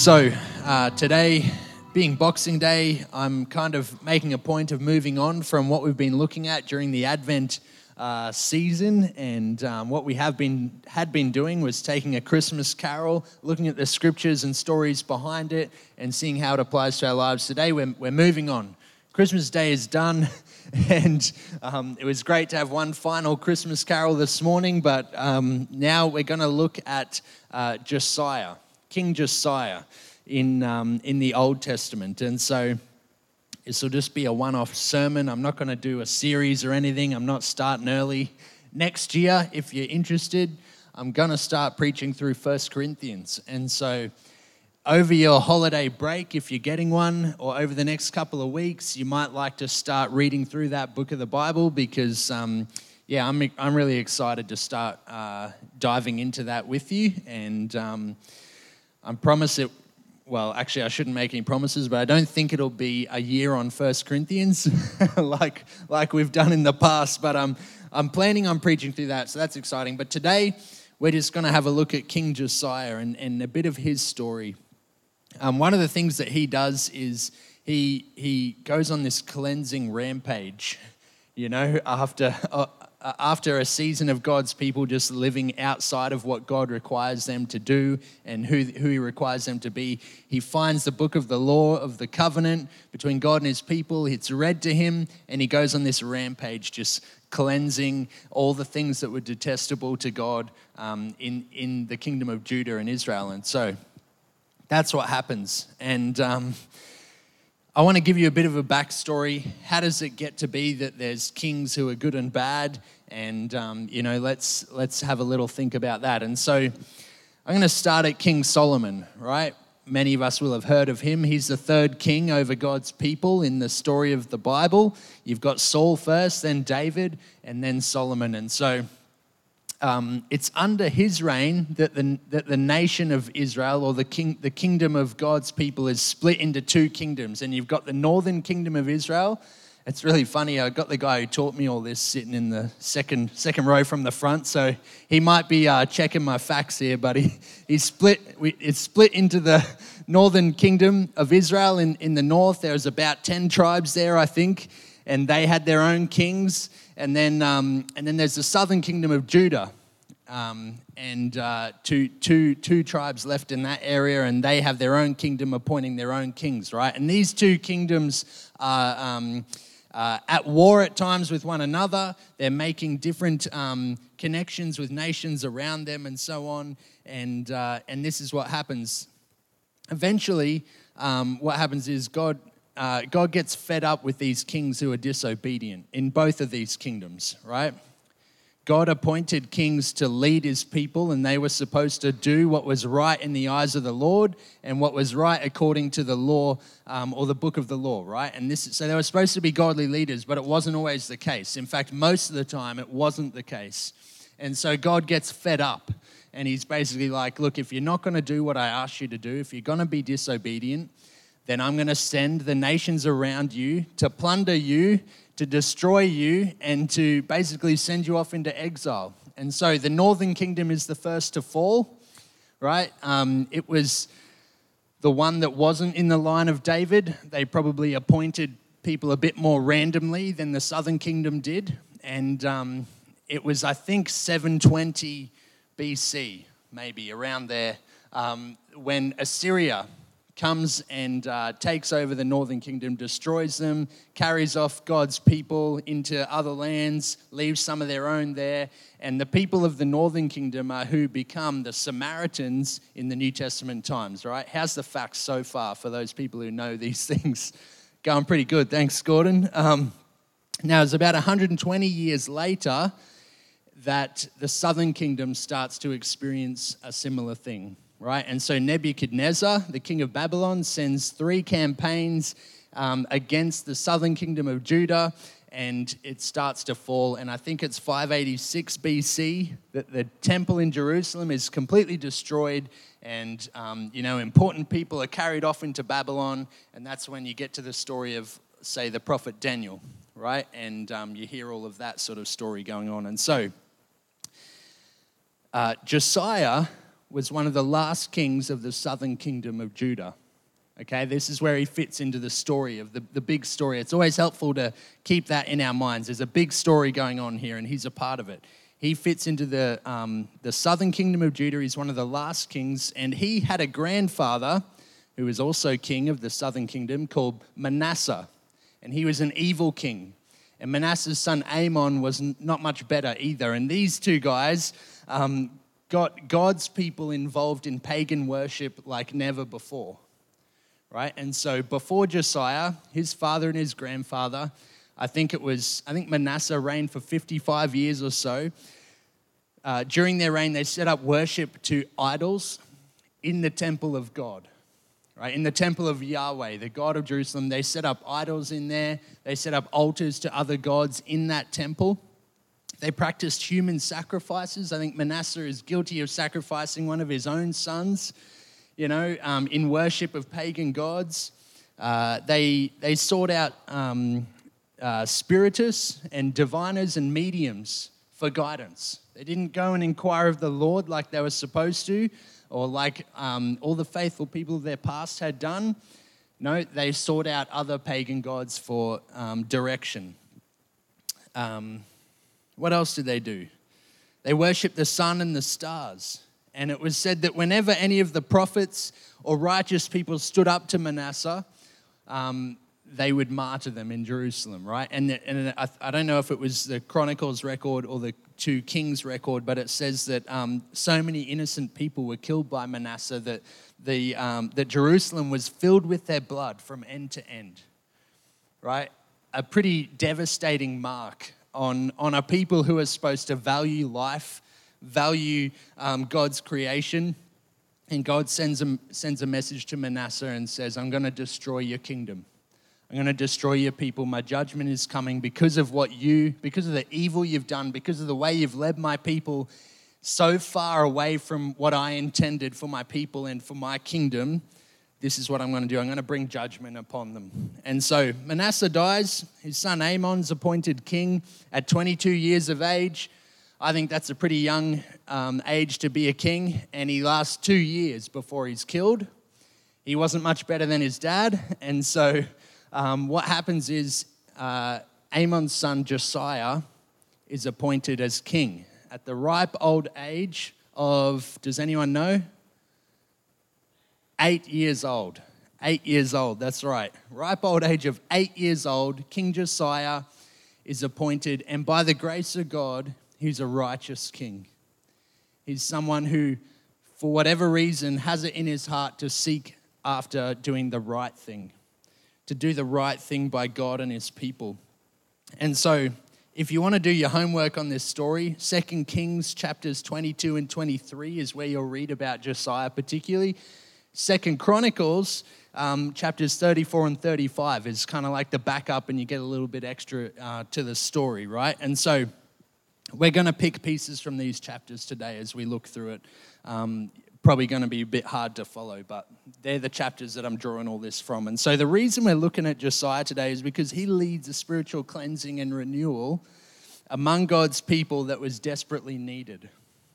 So, uh, today, being Boxing Day, I'm kind of making a point of moving on from what we've been looking at during the Advent uh, season. And um, what we have been had been doing was taking a Christmas carol, looking at the scriptures and stories behind it, and seeing how it applies to our lives. Today, we're, we're moving on. Christmas Day is done, and um, it was great to have one final Christmas carol this morning. But um, now we're going to look at uh, Josiah. King Josiah in, um, in the Old Testament. And so this will just be a one off sermon. I'm not going to do a series or anything. I'm not starting early. Next year, if you're interested, I'm going to start preaching through First Corinthians. And so over your holiday break, if you're getting one, or over the next couple of weeks, you might like to start reading through that book of the Bible because, um, yeah, I'm, I'm really excited to start uh, diving into that with you. And um, I promise it, well, actually, I shouldn't make any promises, but I don't think it'll be a year on First Corinthians like, like we've done in the past. But I'm I'm planning on preaching through that, so that's exciting. But today, we're just going to have a look at King Josiah and, and a bit of his story. Um, one of the things that he does is he, he goes on this cleansing rampage, you know, after, uh, uh, after a season of God's people just living outside of what God requires them to do and who, who He requires them to be, he finds the book of the law of the covenant between God and His people. It's read to him, and he goes on this rampage, just cleansing all the things that were detestable to God um, in, in the kingdom of Judah and Israel. And so that's what happens. And. Um, I want to give you a bit of a backstory. How does it get to be that there's kings who are good and bad? And um, you know, let's let's have a little think about that. And so, I'm going to start at King Solomon. Right? Many of us will have heard of him. He's the third king over God's people in the story of the Bible. You've got Saul first, then David, and then Solomon. And so, um, it's under his reign that the, that the nation of Israel or the, king, the kingdom of God's people is split into two kingdoms. And you've got the northern kingdom of Israel. It's really funny. I got the guy who taught me all this sitting in the second, second row from the front. So he might be uh, checking my facts here, but he, he's split, it's split into the northern kingdom of Israel. In, in the north, there's about 10 tribes there, I think, and they had their own kings and then, um, and then there's the southern kingdom of Judah. Um, and uh, two, two, two tribes left in that area, and they have their own kingdom appointing their own kings, right? And these two kingdoms are um, uh, at war at times with one another. They're making different um, connections with nations around them and so on. And, uh, and this is what happens. Eventually, um, what happens is God uh, God gets fed up with these kings who are disobedient in both of these kingdoms, right? God appointed kings to lead his people, and they were supposed to do what was right in the eyes of the Lord and what was right according to the law um, or the book of the law, right? And this, so they were supposed to be godly leaders, but it wasn't always the case. In fact, most of the time, it wasn't the case. And so God gets fed up, and he's basically like, Look, if you're not going to do what I asked you to do, if you're going to be disobedient, then I'm going to send the nations around you to plunder you, to destroy you, and to basically send you off into exile. And so the northern kingdom is the first to fall, right? Um, it was the one that wasn't in the line of David. They probably appointed people a bit more randomly than the southern kingdom did. And um, it was, I think, 720 BC, maybe around there, um, when Assyria comes and uh, takes over the northern kingdom, destroys them, carries off God's people into other lands, leaves some of their own there. And the people of the northern kingdom are who become the Samaritans in the New Testament times, right? How's the facts so far for those people who know these things? Going pretty good. Thanks, Gordon. Um, now, it's about 120 years later that the southern kingdom starts to experience a similar thing right? And so Nebuchadnezzar, the king of Babylon, sends three campaigns um, against the southern kingdom of Judah, and it starts to fall. And I think it's 586 BC that the temple in Jerusalem is completely destroyed, and um, you know important people are carried off into Babylon, and that's when you get to the story of, say, the prophet Daniel, right? And um, you hear all of that sort of story going on. And so uh, Josiah was one of the last kings of the southern kingdom of Judah. Okay, this is where he fits into the story of the, the big story. It's always helpful to keep that in our minds. There's a big story going on here, and he's a part of it. He fits into the, um, the southern kingdom of Judah. He's one of the last kings, and he had a grandfather who was also king of the southern kingdom called Manasseh, and he was an evil king. And Manasseh's son Amon was not much better either. And these two guys um, got God's people involved in pagan worship like never before right? And so before Josiah, his father and his grandfather, I think it was, I think Manasseh reigned for 55 years or so. Uh, during their reign, they set up worship to idols in the temple of God, right? In the temple of Yahweh, the God of Jerusalem. They set up idols in there, they set up altars to other gods in that temple. They practiced human sacrifices. I think Manasseh is guilty of sacrificing one of his own sons you know, um, in worship of pagan gods. Uh, they, they sought out um, uh, spiritists and diviners and mediums for guidance. They didn't go and inquire of the Lord like they were supposed to, or like um, all the faithful people of their past had done. No, they sought out other pagan gods for um, direction. Um, what else did they do? They worshiped the sun and the stars. And it was said that whenever any of the prophets or righteous people stood up to Manasseh, um, they would martyr them in Jerusalem, right? And, and I, I, don't know if it was the Chronicles record or the two Kings record, but it says that um, so many innocent people were killed by Manasseh that, the, um, that Jerusalem was filled with their blood from end to end, right? A pretty devastating mark on, on a people who are supposed to value life value um, God's creation. And God sends a, sends a message to Manasseh and says, I'm going to destroy your kingdom. I'm going to destroy your people. My judgment is coming because of what you, because of the evil you've done, because of the way you've led my people so far away from what I intended for my people and for my kingdom. This is what I'm going to do. I'm going to bring judgment upon them. And so Manasseh dies. His son Amon's appointed king at 22 years of age. I think that's a pretty young um, age to be a king, and he lasts two years before he's killed. He wasn't much better than his dad, and so um, what happens is uh, Amon's son Josiah is appointed as king at the ripe old age of, does anyone know? Eight years old. Eight years old, that's right. Ripe old age of eight years old, King Josiah is appointed, and by the grace of God, He's a righteous king. He's someone who, for whatever reason, has it in his heart to seek after doing the right thing, to do the right thing by God and his people. And so, if you want to do your homework on this story, 2 Kings chapters 22 and 23 is where you'll read about Josiah particularly. Second Chronicles um, chapters 34 and 35 is kind of like the backup, and you get a little bit extra uh, to the story, right? And so we're going to pick pieces from these chapters today as we look through it. Um, probably going to be a bit hard to follow, but they're the chapters that I'm drawing all this from. And so the reason we're looking at Josiah today is because he leads a spiritual cleansing and renewal among God's people that was desperately needed.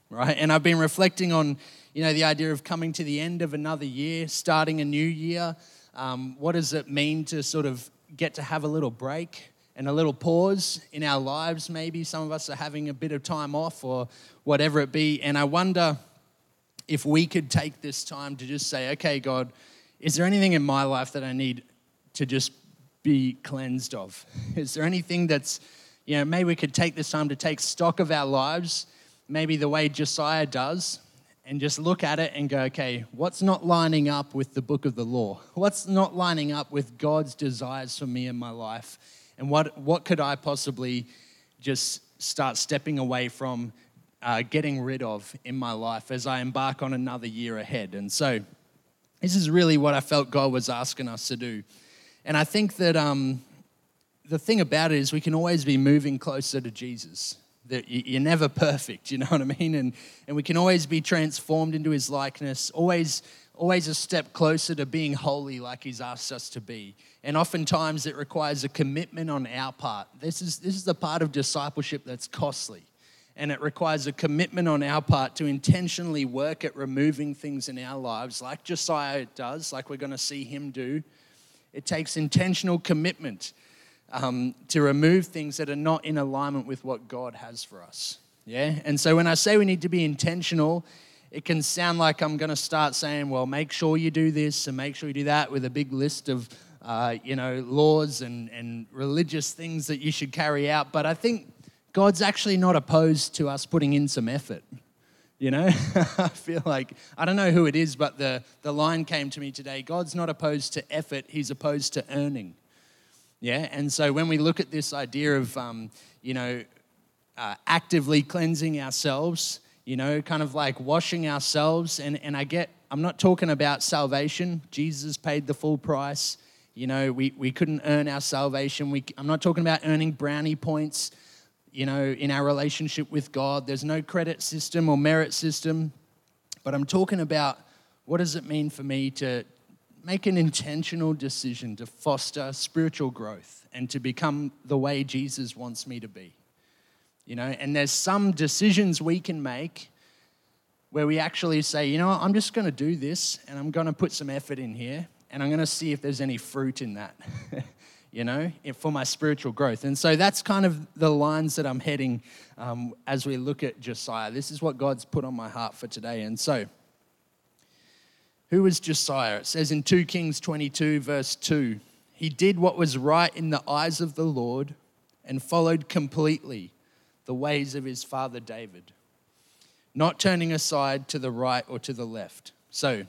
Right? And I've been reflecting on, you know, the idea of coming to the end of another year, starting a new year. Um, what does it mean to sort of get to have a little break? and a little pause in our lives, maybe. Some of us are having a bit of time off or whatever it be. And I wonder if we could take this time to just say, okay, God, is there anything in my life that I need to just be cleansed of? Is there anything that's, you know, maybe we could take this time to take stock of our lives, maybe the way Josiah does, and just look at it and go, okay, what's not lining up with the book of the law? What's not lining up with God's desires for me in my life? And what, what could I possibly just start stepping away from, uh, getting rid of in my life as I embark on another year ahead? And so, this is really what I felt God was asking us to do. And I think that um, the thing about it is we can always be moving closer to Jesus. That you're never perfect, you know what I mean? And, and we can always be transformed into his likeness, always always a step closer to being holy like he's asked us to be. And oftentimes it requires a commitment on our part. This is, this is the part of discipleship that's costly. and it requires a commitment on our part to intentionally work at removing things in our lives, like Josiah does, like we're going to see him do. It takes intentional commitment um, to remove things that are not in alignment with what God has for us. Yeah? And so when I say we need to be intentional, it can sound like I'm going to start saying, well, make sure you do this and make sure you do that with a big list of, uh, you know, laws and, and religious things that you should carry out. But I think God's actually not opposed to us putting in some effort. You know, I feel like, I don't know who it is, but the, the line came to me today God's not opposed to effort, He's opposed to earning. Yeah, and so when we look at this idea of, um, you know, uh, actively cleansing ourselves, you know, kind of like washing ourselves, and, and I get, I'm not talking about salvation. Jesus paid the full price. You know, we, we couldn't earn our salvation. We, I'm not talking about earning brownie points you know, in our relationship with God. There's no credit system or merit system. But I'm talking about what does it mean for me to make an intentional decision to foster spiritual growth and to become the way Jesus wants me to be. You know, and there's some decisions we can make where we actually say, you know, I'm just going to do this and I'm going to put some effort in here and I'm going to see if there's any fruit in that. you know, for my spiritual growth. And so that's kind of the lines that I'm heading um, as we look at Josiah. This is what God's put on my heart for today. And so, who was Josiah? It says in 2 Kings 22, verse 2 He did what was right in the eyes of the Lord and followed completely the ways of his father David, not turning aside to the right or to the left. So,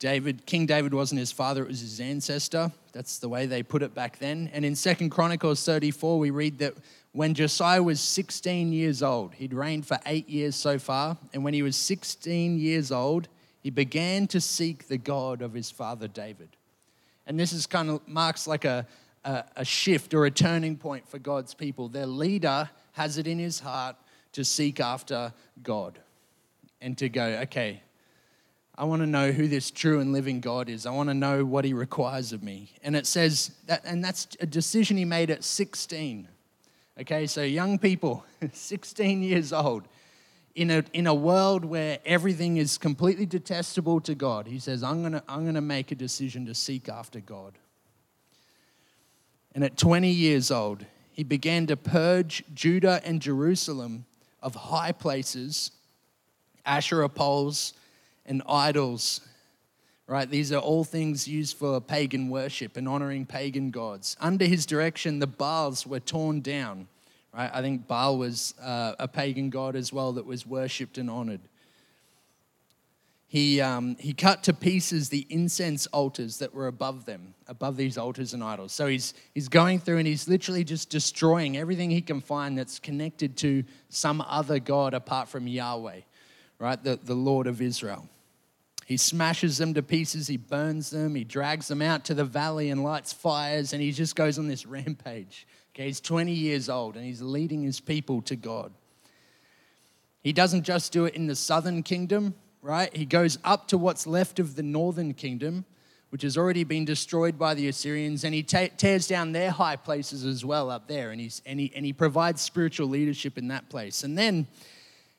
David, King David wasn't his father, it was his ancestor. That's the way they put it back then. And in Second Chronicles 34, we read that when Josiah was 16 years old, he'd reigned for eight years so far, and when he was 16 years old, he began to seek the God of his father David. And this is kind of marks like a, a, a shift or a turning point for God's people. Their leader has it in his heart to seek after God and to go, okay, I want to know who this true and living God is. I want to know what he requires of me. And it says that, and that's a decision he made at 16. Okay, so young people, 16 years old, in a, in a world where everything is completely detestable to God, he says, I'm going to I'm going to make a decision to seek after God. And at 20 years old, he began to purge Judah and Jerusalem of high places, Asherah poles, and idols. Right? These are all things used for pagan worship and honoring pagan gods. Under his direction, the Baals were torn down. Right? I think Baal was uh, a pagan god as well that was worshipped and honored. He, um, he cut to pieces the incense altars that were above them, above these altars and idols. So he's, he's going through and he's literally just destroying everything he can find that's connected to some other God apart from Yahweh, right? The, the Lord of Israel. He smashes them to pieces, he burns them, he drags them out to the valley and lights fires, and he just goes on this rampage. Okay, he's 20 years old and he's leading his people to God. He doesn't just do it in the southern kingdom, right? He goes up to what's left of the northern kingdom, which has already been destroyed by the Assyrians, and he ta- tears down their high places as well up there, and, he's, and, he, and he provides spiritual leadership in that place. And then,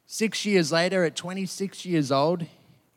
six years later, at 26 years old,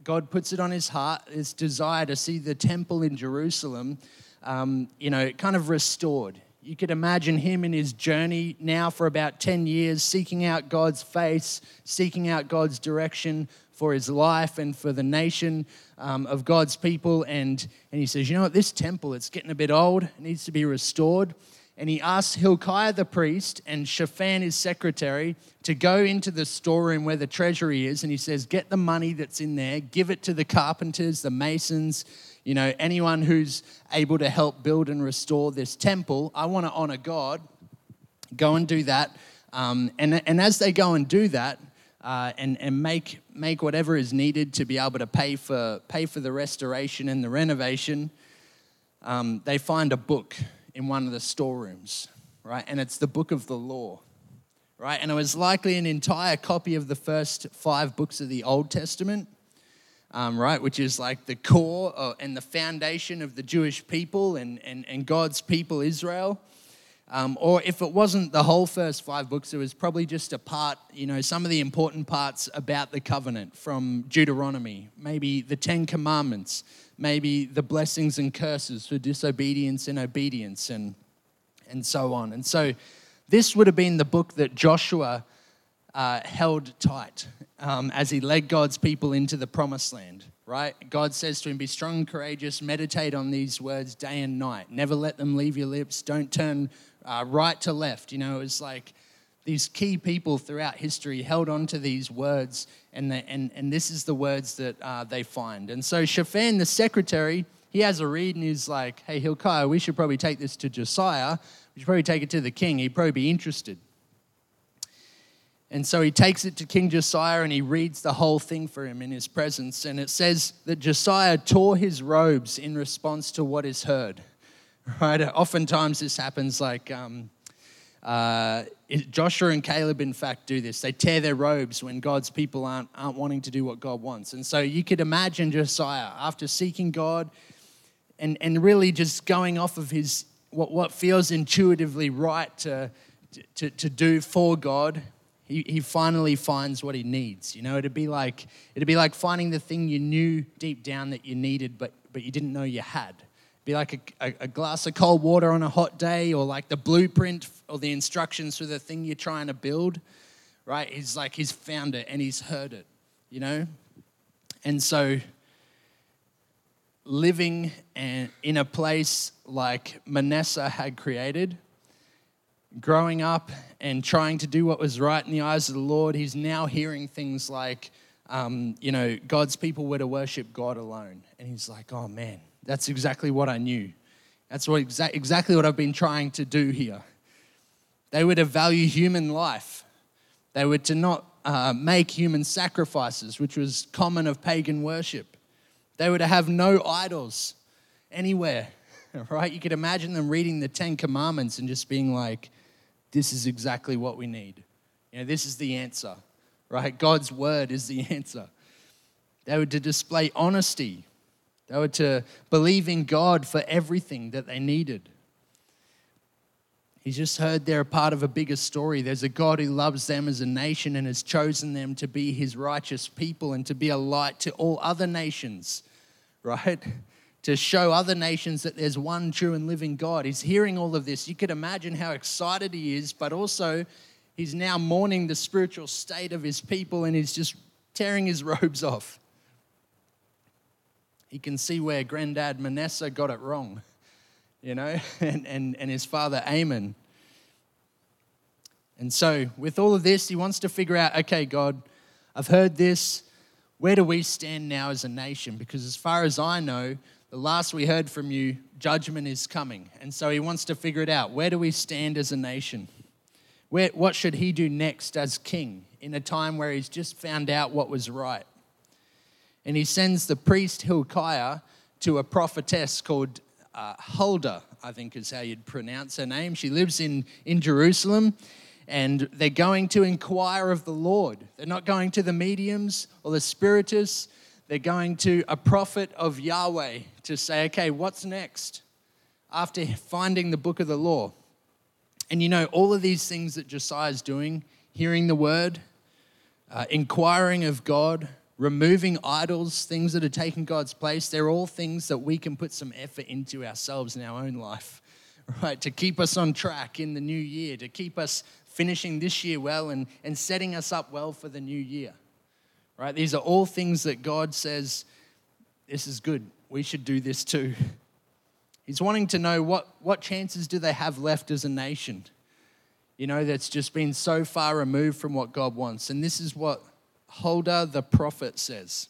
God puts it on his heart, his desire to see the temple in Jerusalem, um, you know, kind of restored. You could imagine him in his journey now for about 10 years, seeking out God's face, seeking out God's direction for his life and for the nation um, of God's people. And, and he says, You know what, this temple, it's getting a bit old, it needs to be restored. And he asks Hilkiah the priest and Shaphan his secretary to go into the storeroom where the treasury is, and he says, Get the money that's in there, give it to the carpenters, the masons, you know, anyone who's able to help build and restore this temple. I want to honor God. Go and do that. Um, and, and as they go and do that, uh, and, and make, make whatever is needed to be able to pay for, pay for the restoration and the renovation, um, they find a book in one of the storerooms, right? And it's the book of the law, right? And it was likely an entire copy of the first five books of the Old Testament, um, right? Which is like the core and the foundation of the Jewish people and, and, and God's people, Israel. Um, or if it wasn't the whole first five books, it was probably just a part, you know, some of the important parts about the covenant from Deuteronomy, maybe the Ten Commandments, maybe the blessings and curses for disobedience and obedience, and, and so on. And so this would have been the book that Joshua uh, held tight um, as he led God's people into the promised land right? God says to him, Be strong and courageous, meditate on these words day and night. Never let them leave your lips. Don't turn uh, right to left. You know, it's like these key people throughout history held on to these words, and, the, and, and this is the words that uh, they find. And so Shaphan, the secretary, he has a read and he's like, Hey, Hilkiah, we should probably take this to Josiah. We should probably take it to the king. He'd probably be interested. And so he takes it to King Josiah and he reads the whole thing for him in his presence. And it says that Josiah tore his robes in response to what is heard. Right? Oftentimes this happens like um, uh, Joshua and Caleb, in fact, do this. They tear their robes when God's people aren't, aren't wanting to do what God wants. And so you could imagine Josiah, after seeking God and, and really just going off of his what, what feels intuitively right to, to, to do for God, he, he finally finds what he needs. You know, it'd be like it'd be like finding the thing you knew deep down that you needed, but but you didn't know you had. It'd be like a, a, a glass of cold water on a hot day, or like the blueprint or the instructions for the thing you're trying to build. Right? He's like he's found it and he's heard it. You know, and so living in a place like Manasseh had created growing up and trying to do what was right in the eyes of the Lord, he's now hearing things like, um, you know, God's people were to worship God alone. And he's like, oh man, that's exactly what I knew. That's what exa- exactly what I've been trying to do here. They were to value human life. They were to not uh, make human sacrifices, which was common of pagan worship. They were to have no idols anywhere, right? You could imagine them reading the Ten Commandments and just being like, this is exactly what we need. You know, this is the answer, right? God's word is the answer. They were to display honesty. They were to believe in God for everything that they needed. He's just heard they're a part of a bigger story. There's a God who loves them as a nation and has chosen them to be his righteous people and to be a light to all other nations, right? To show other nations that there's one true and living God. He's hearing all of this. You could imagine how excited he is, but also he's now mourning the spiritual state of his people and he's just tearing his robes off. He can see where granddad Manasseh got it wrong, you know, and, and, and his father Amon. And so, with all of this, he wants to figure out okay, God, I've heard this. Where do we stand now as a nation? Because, as far as I know, last we heard from you, judgment is coming. And so he wants to figure it out. Where do we stand as a nation? Where, what should he do next as king in a time where he's just found out what was right? And he sends the priest Hilkiah to a prophetess called uh, Huldah, I think is how you'd pronounce her name. She lives in, in Jerusalem and they're going to inquire of the Lord. They're not going to the mediums or the spiritists. They're going to a prophet of Yahweh to say, okay, what's next after finding the book of the law? And you know, all of these things that Josiah is doing, hearing the word, uh, inquiring of God, removing idols, things that are taking God's place, they're all things that we can put some effort into ourselves in our own life, right? To keep us on track in the new year, to keep us finishing this year well and, and setting us up well for the new year right? These are all things that God says, this is good. We should do this too. He's wanting to know what, what chances do they have left as a nation, you know, that's just been so far removed from what God wants. And this is what Huldah the prophet says.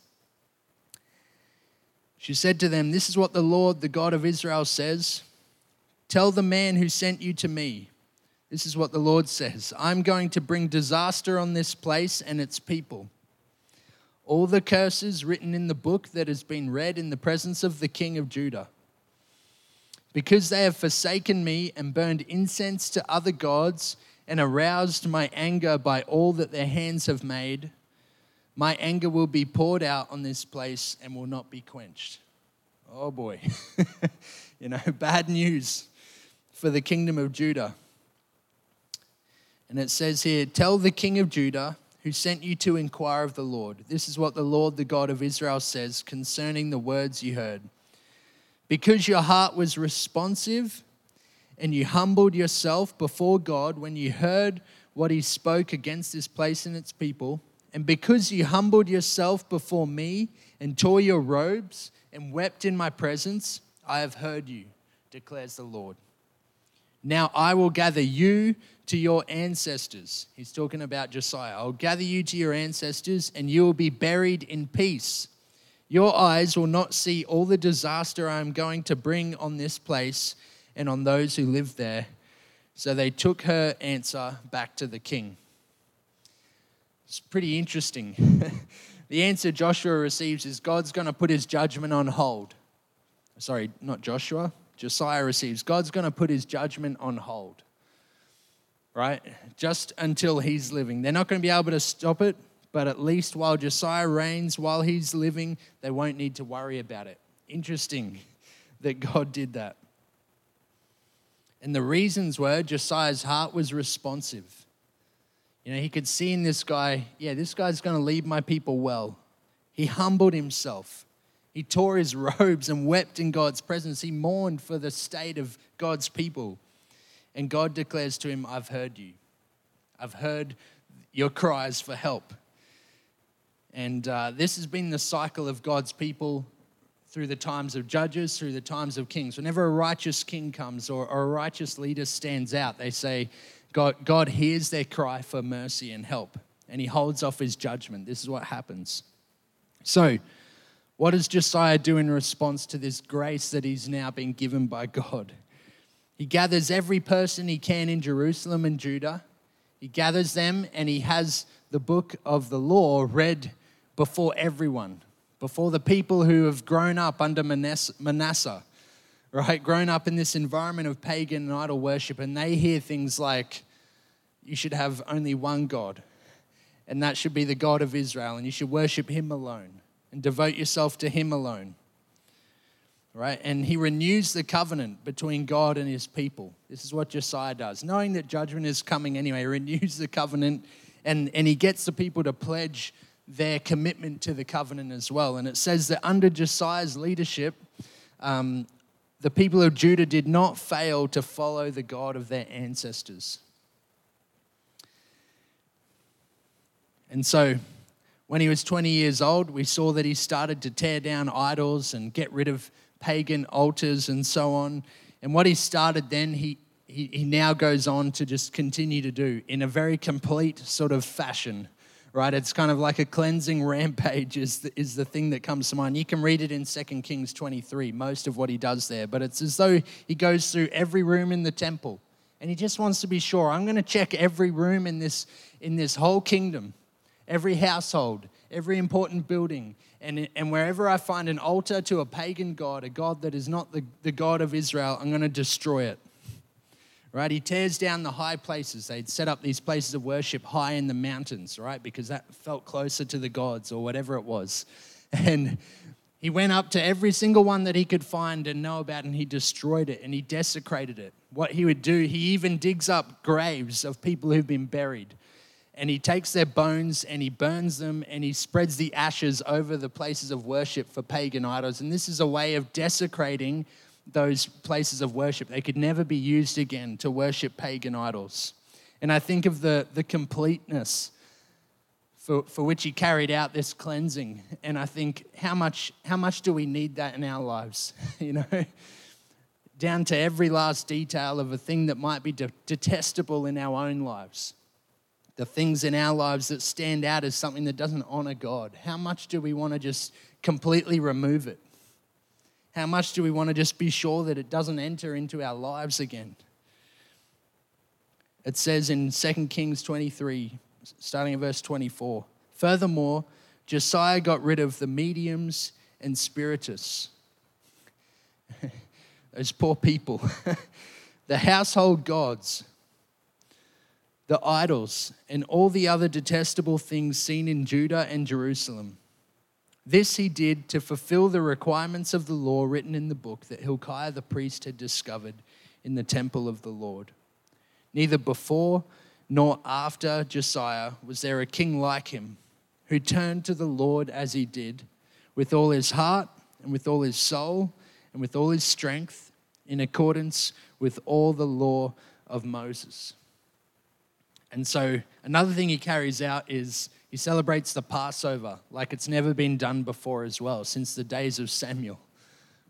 She said to them, This is what the Lord, the God of Israel, says Tell the man who sent you to me. This is what the Lord says I'm going to bring disaster on this place and its people all the curses written in the book that has been read in the presence of the king of Judah. Because they have forsaken me and burned incense to other gods and aroused my anger by all that their hands have made, my anger will be poured out on this place and will not be quenched. Oh boy. you know, bad news for the kingdom of Judah. And it says here Tell the king of Judah, who sent you to inquire of the Lord. This is what the Lord, the God of Israel, says concerning the words you heard. Because your heart was responsive and you humbled yourself before God when you heard what he spoke against this place and its people, and because you humbled yourself before me and tore your robes and wept in my presence, I have heard you, declares the Lord. Now I will gather you to your ancestors. He's talking about Josiah. I'll gather you to your ancestors, and you will be buried in peace. Your eyes will not see all the disaster I am going to bring on this place and on those who live there. So they took her answer back to the king. It's pretty interesting. the answer Joshua receives is God's going to put his judgment on hold. Sorry, not Joshua. Josiah receives God's going to put his judgment on hold right? Just until he's living. They're not going to be able to stop it, but at least while Josiah reigns, while he's living, they won't need to worry about it. Interesting that God did that. And the reasons were Josiah's heart was responsive. You know, he could see in this guy, yeah, this guy's going to lead my people well. He humbled himself. He tore his robes and wept in God's presence. He mourned for the state of God's people. And God declares to him, I've heard you. I've heard your cries for help. And uh, this has been the cycle of God's people through the times of judges, through the times of kings. Whenever a righteous king comes or, or a righteous leader stands out, they say, God, God hears their cry for mercy and help, and he holds off his judgment. This is what happens. So, what does Josiah do in response to this grace that he's now been given by God? He gathers every person he can in Jerusalem and Judah. He gathers them and he has the book of the law read before everyone, before the people who have grown up under Manasseh, right? Grown up in this environment of pagan and idol worship, and they hear things like, you should have only one God, and that should be the God of Israel, and you should worship him alone and devote yourself to him alone right? And he renews the covenant between God and his people. This is what Josiah does. Knowing that judgment is coming anyway, he renews the covenant and, and he gets the people to pledge their commitment to the covenant as well. And it says that under Josiah's leadership, um, the people of Judah did not fail to follow the God of their ancestors. And so, when he was 20 years old, we saw that he started to tear down idols and get rid of pagan altars and so on. And what he started then, he, he, he now goes on to just continue to do in a very complete sort of fashion right? It's kind of like a cleansing rampage is the, is the thing that comes to mind. You can read it in 2 Kings 23, most of what he does there, but it's as though he goes through every room in the temple and he just wants to be sure, I'm going to check every room in this, in this whole kingdom, every household, every important building, and, and wherever I find an altar to a pagan god, a god that is not the, the God of Israel, I'm going to destroy it. Right? He tears down the high places. They'd set up these places of worship high in the mountains, right? Because that felt closer to the gods or whatever it was. And he went up to every single one that he could find and know about, and he destroyed it and he desecrated it. What he would do, he even digs up graves of people who've been buried and he takes their bones and he burns them and he spreads the ashes over the places of worship for pagan idols. And this is a way of desecrating those places of worship. They could never be used again to worship pagan idols. And I think of the, the completeness for, for which he carried out this cleansing. And I think, how much, how much do we need that in our lives? you know? Down to every last detail of a thing that might be de- detestable in our own lives the things in our lives that stand out as something that doesn't honor God? How much do we want to just completely remove it? How much do we want to just be sure that it doesn't enter into our lives again? It says in 2 Kings 23, starting at verse 24 Furthermore, Josiah got rid of the mediums and spiritists. Those poor people. the household gods the idols, and all the other detestable things seen in Judah and Jerusalem. This he did to fulfill the requirements of the law written in the book that Hilkiah the priest had discovered in the temple of the Lord. Neither before nor after Josiah was there a king like him who turned to the Lord as he did with all his heart and with all his soul and with all his strength in accordance with all the law of Moses. And so, another thing he carries out is he celebrates the Passover like it's never been done before as well, since the days of Samuel,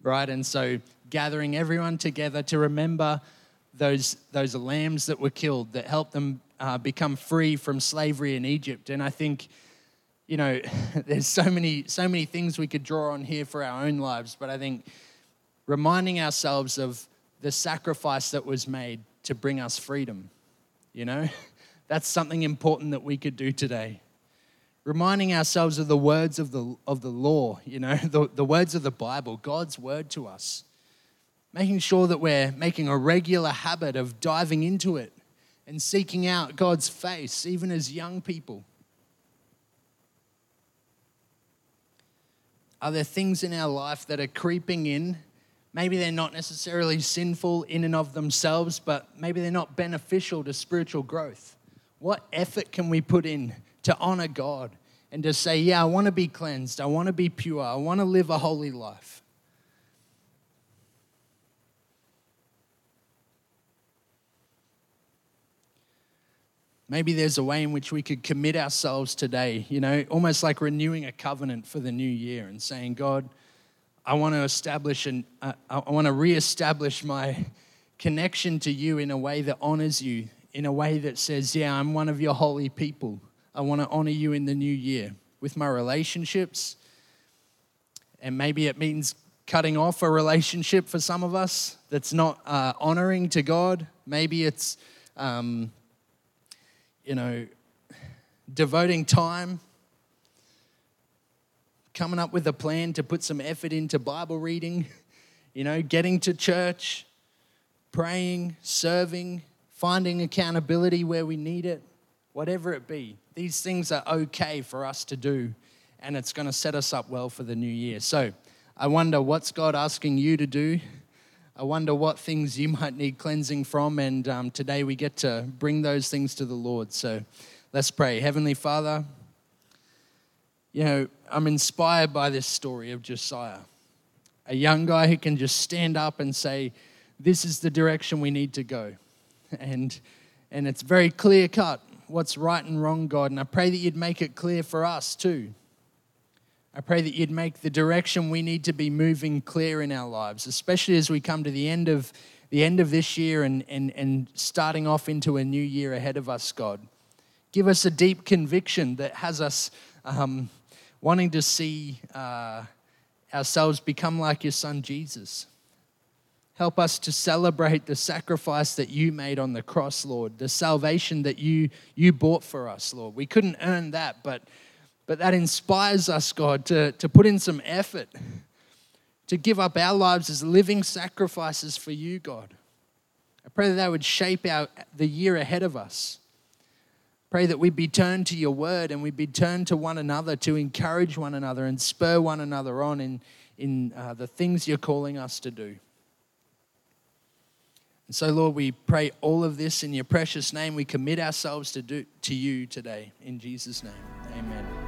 right? And so, gathering everyone together to remember those, those lambs that were killed that helped them uh, become free from slavery in Egypt. And I think, you know, there's so many, so many things we could draw on here for our own lives, but I think reminding ourselves of the sacrifice that was made to bring us freedom, you know, that's something important that we could do today. Reminding ourselves of the words of the, of the law, you know, the, the words of the Bible, God's word to us making sure that we're making a regular habit of diving into it and seeking out God's face, even as young people. Are there things in our life that are creeping in? Maybe they're not necessarily sinful in and of themselves, but maybe they're not beneficial to spiritual growth. What effort can we put in to honor God and to say, Yeah, I want to be cleansed, I want to be pure, I want to live a holy life? Maybe there's a way in which we could commit ourselves today, you know, almost like renewing a covenant for the new year and saying, God, I want to establish and uh, I want to reestablish my connection to you in a way that honors you, in a way that says, Yeah, I'm one of your holy people. I want to honor you in the new year with my relationships. And maybe it means cutting off a relationship for some of us that's not uh, honoring to God. Maybe it's um, you know, devoting time, coming up with a plan to put some effort into Bible reading, you know, getting to church, praying, serving, finding accountability where we need it, whatever it be. These things are okay for us to do, and it's going to set us up well for the new year. So I wonder what's God asking you to do? I wonder what things you might need cleansing from. And um, today we get to bring those things to the Lord. So let's pray. Heavenly Father, you know, I'm inspired by this story of Josiah, a young guy who can just stand up and say, This is the direction we need to go. And, and it's very clear cut what's right and wrong, God. And I pray that you'd make it clear for us too. I pray that you'd make the direction we need to be moving clear in our lives, especially as we come to the end of the end of this year and, and, and starting off into a new year ahead of us, God. Give us a deep conviction that has us um, wanting to see uh, ourselves become like your son Jesus. Help us to celebrate the sacrifice that you made on the cross, Lord, the salvation that you, you bought for us, Lord. We couldn't earn that, but but that inspires us, God, to, to put in some effort, to give up our lives as living sacrifices for you, God. I pray that that would shape our, the year ahead of us. Pray that we'd be turned to your word and we'd be turned to one another to encourage one another and spur one another on in, in uh, the things you're calling us to do. And so, Lord, we pray all of this in your precious name. We commit ourselves to, do, to you today. In Jesus' name.